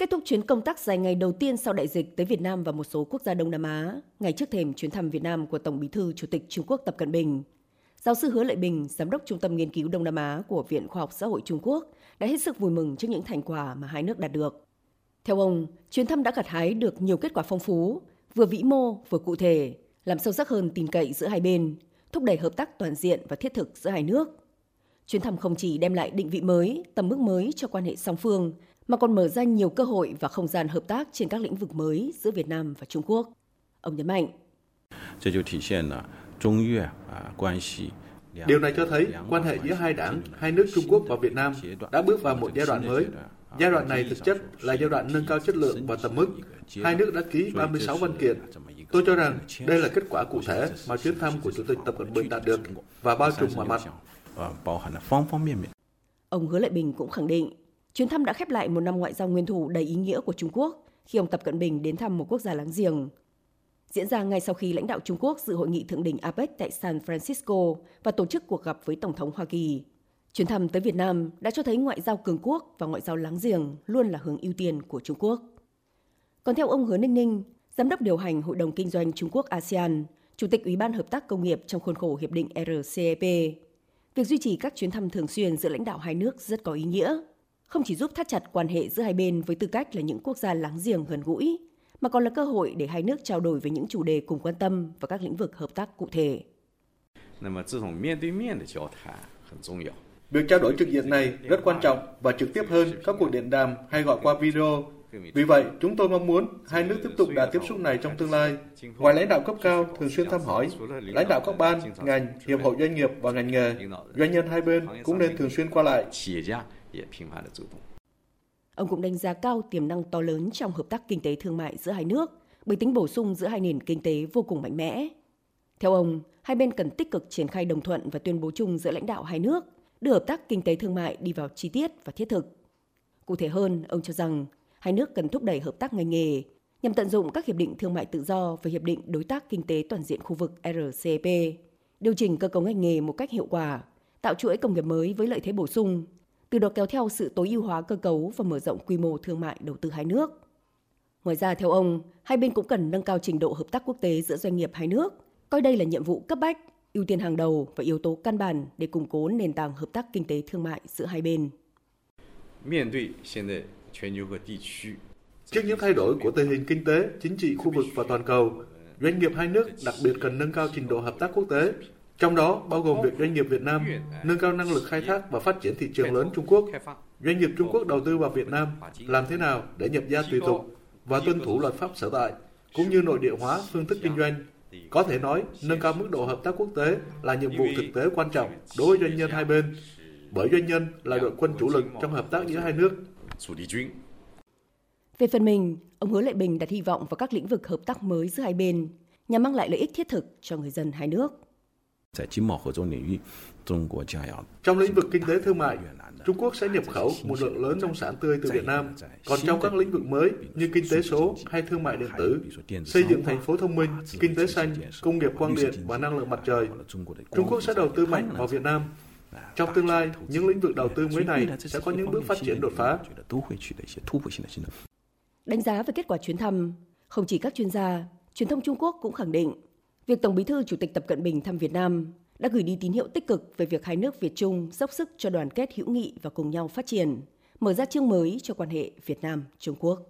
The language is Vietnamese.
Kết thúc chuyến công tác dài ngày đầu tiên sau đại dịch tới Việt Nam và một số quốc gia Đông Nam Á, ngày trước thềm chuyến thăm Việt Nam của Tổng Bí thư Chủ tịch Trung Quốc Tập Cận Bình, giáo sư Hứa Lợi Bình, giám đốc Trung tâm Nghiên cứu Đông Nam Á của Viện Khoa học Xã hội Trung Quốc, đã hết sức vui mừng trước những thành quả mà hai nước đạt được. Theo ông, chuyến thăm đã gặt hái được nhiều kết quả phong phú, vừa vĩ mô vừa cụ thể, làm sâu sắc hơn tin cậy giữa hai bên, thúc đẩy hợp tác toàn diện và thiết thực giữa hai nước. Chuyến thăm không chỉ đem lại định vị mới, tầm mức mới cho quan hệ song phương, mà còn mở ra nhiều cơ hội và không gian hợp tác trên các lĩnh vực mới giữa Việt Nam và Trung Quốc. Ông nhấn mạnh. Điều này cho thấy quan hệ giữa hai đảng, hai nước Trung Quốc và Việt Nam đã bước vào một giai đoạn mới. Giai đoạn này thực chất là giai đoạn nâng cao chất lượng và tầm mức. Hai nước đã ký 36 văn kiện. Tôi cho rằng đây là kết quả cụ thể mà chuyến thăm của Chủ tịch Tập Cận Bình đạt được và bao trùm mọi mặt. Ông Hứa Lợi Bình cũng khẳng định Chuyến thăm đã khép lại một năm ngoại giao nguyên thủ đầy ý nghĩa của Trung Quốc khi ông Tập Cận Bình đến thăm một quốc gia láng giềng. Diễn ra ngay sau khi lãnh đạo Trung Quốc dự hội nghị thượng đỉnh APEC tại San Francisco và tổ chức cuộc gặp với Tổng thống Hoa Kỳ. Chuyến thăm tới Việt Nam đã cho thấy ngoại giao cường quốc và ngoại giao láng giềng luôn là hướng ưu tiên của Trung Quốc. Còn theo ông Hứa Ninh Ninh, Giám đốc điều hành Hội đồng Kinh doanh Trung Quốc ASEAN, Chủ tịch Ủy ban Hợp tác Công nghiệp trong khuôn khổ Hiệp định RCEP, việc duy trì các chuyến thăm thường xuyên giữa lãnh đạo hai nước rất có ý nghĩa không chỉ giúp thắt chặt quan hệ giữa hai bên với tư cách là những quốc gia láng giềng gần gũi, mà còn là cơ hội để hai nước trao đổi về những chủ đề cùng quan tâm và các lĩnh vực hợp tác cụ thể. Việc trao đổi trực diện này rất quan trọng và trực tiếp hơn các cuộc điện đàm hay gọi qua video. Vì vậy, chúng tôi mong muốn hai nước tiếp tục đạt tiếp xúc này trong tương lai. Ngoài lãnh đạo cấp cao thường xuyên thăm hỏi, lãnh đạo các ban, ngành, hiệp hội doanh nghiệp và ngành nghề, doanh nhân hai bên cũng nên thường xuyên qua lại 也频繁的走动。Ông cũng đánh giá cao tiềm năng to lớn trong hợp tác kinh tế thương mại giữa hai nước bởi tính bổ sung giữa hai nền kinh tế vô cùng mạnh mẽ. Theo ông, hai bên cần tích cực triển khai đồng thuận và tuyên bố chung giữa lãnh đạo hai nước, đưa hợp tác kinh tế thương mại đi vào chi tiết và thiết thực. Cụ thể hơn, ông cho rằng hai nước cần thúc đẩy hợp tác ngành nghề nhằm tận dụng các hiệp định thương mại tự do và hiệp định đối tác kinh tế toàn diện khu vực RCEP, điều chỉnh cơ cấu ngành nghề một cách hiệu quả, tạo chuỗi công nghiệp mới với lợi thế bổ sung, từ đó kéo theo sự tối ưu hóa cơ cấu và mở rộng quy mô thương mại đầu tư hai nước. Ngoài ra, theo ông, hai bên cũng cần nâng cao trình độ hợp tác quốc tế giữa doanh nghiệp hai nước, coi đây là nhiệm vụ cấp bách, ưu tiên hàng đầu và yếu tố căn bản để củng cố nền tảng hợp tác kinh tế thương mại giữa hai bên. Trước những thay đổi của tình hình kinh tế, chính trị khu vực và toàn cầu, doanh nghiệp hai nước đặc biệt cần nâng cao trình độ hợp tác quốc tế, trong đó bao gồm việc doanh nghiệp Việt Nam nâng cao năng lực khai thác và phát triển thị trường lớn Trung Quốc. Doanh nghiệp Trung Quốc đầu tư vào Việt Nam làm thế nào để nhập gia tùy tục và tuân thủ luật pháp sở tại, cũng như nội địa hóa phương thức kinh doanh. Có thể nói, nâng cao mức độ hợp tác quốc tế là nhiệm vụ thực tế quan trọng đối với doanh nhân hai bên, bởi doanh nhân là đội quân chủ lực trong hợp tác giữa hai nước. Về phần mình, ông Hứa Lệ Bình đặt hy vọng vào các lĩnh vực hợp tác mới giữa hai bên nhằm mang lại lợi ích thiết thực cho người dân hai nước. Trong lĩnh vực kinh tế thương mại, Trung Quốc sẽ nhập khẩu một lượng lớn nông sản tươi từ Việt Nam. Còn trong các lĩnh vực mới như kinh tế số hay thương mại điện tử, xây dựng thành phố thông minh, kinh tế xanh, công nghiệp quang điện và năng lượng mặt trời, Trung Quốc sẽ đầu tư mạnh vào Việt Nam. Trong tương lai, những lĩnh vực đầu tư mới này sẽ có những bước phát triển đột phá. Đánh giá về kết quả chuyến thăm, không chỉ các chuyên gia, truyền thông Trung Quốc cũng khẳng định Việc Tổng Bí thư Chủ tịch Tập Cận Bình thăm Việt Nam đã gửi đi tín hiệu tích cực về việc hai nước Việt Trung dốc sức cho đoàn kết hữu nghị và cùng nhau phát triển, mở ra chương mới cho quan hệ Việt Nam Trung Quốc.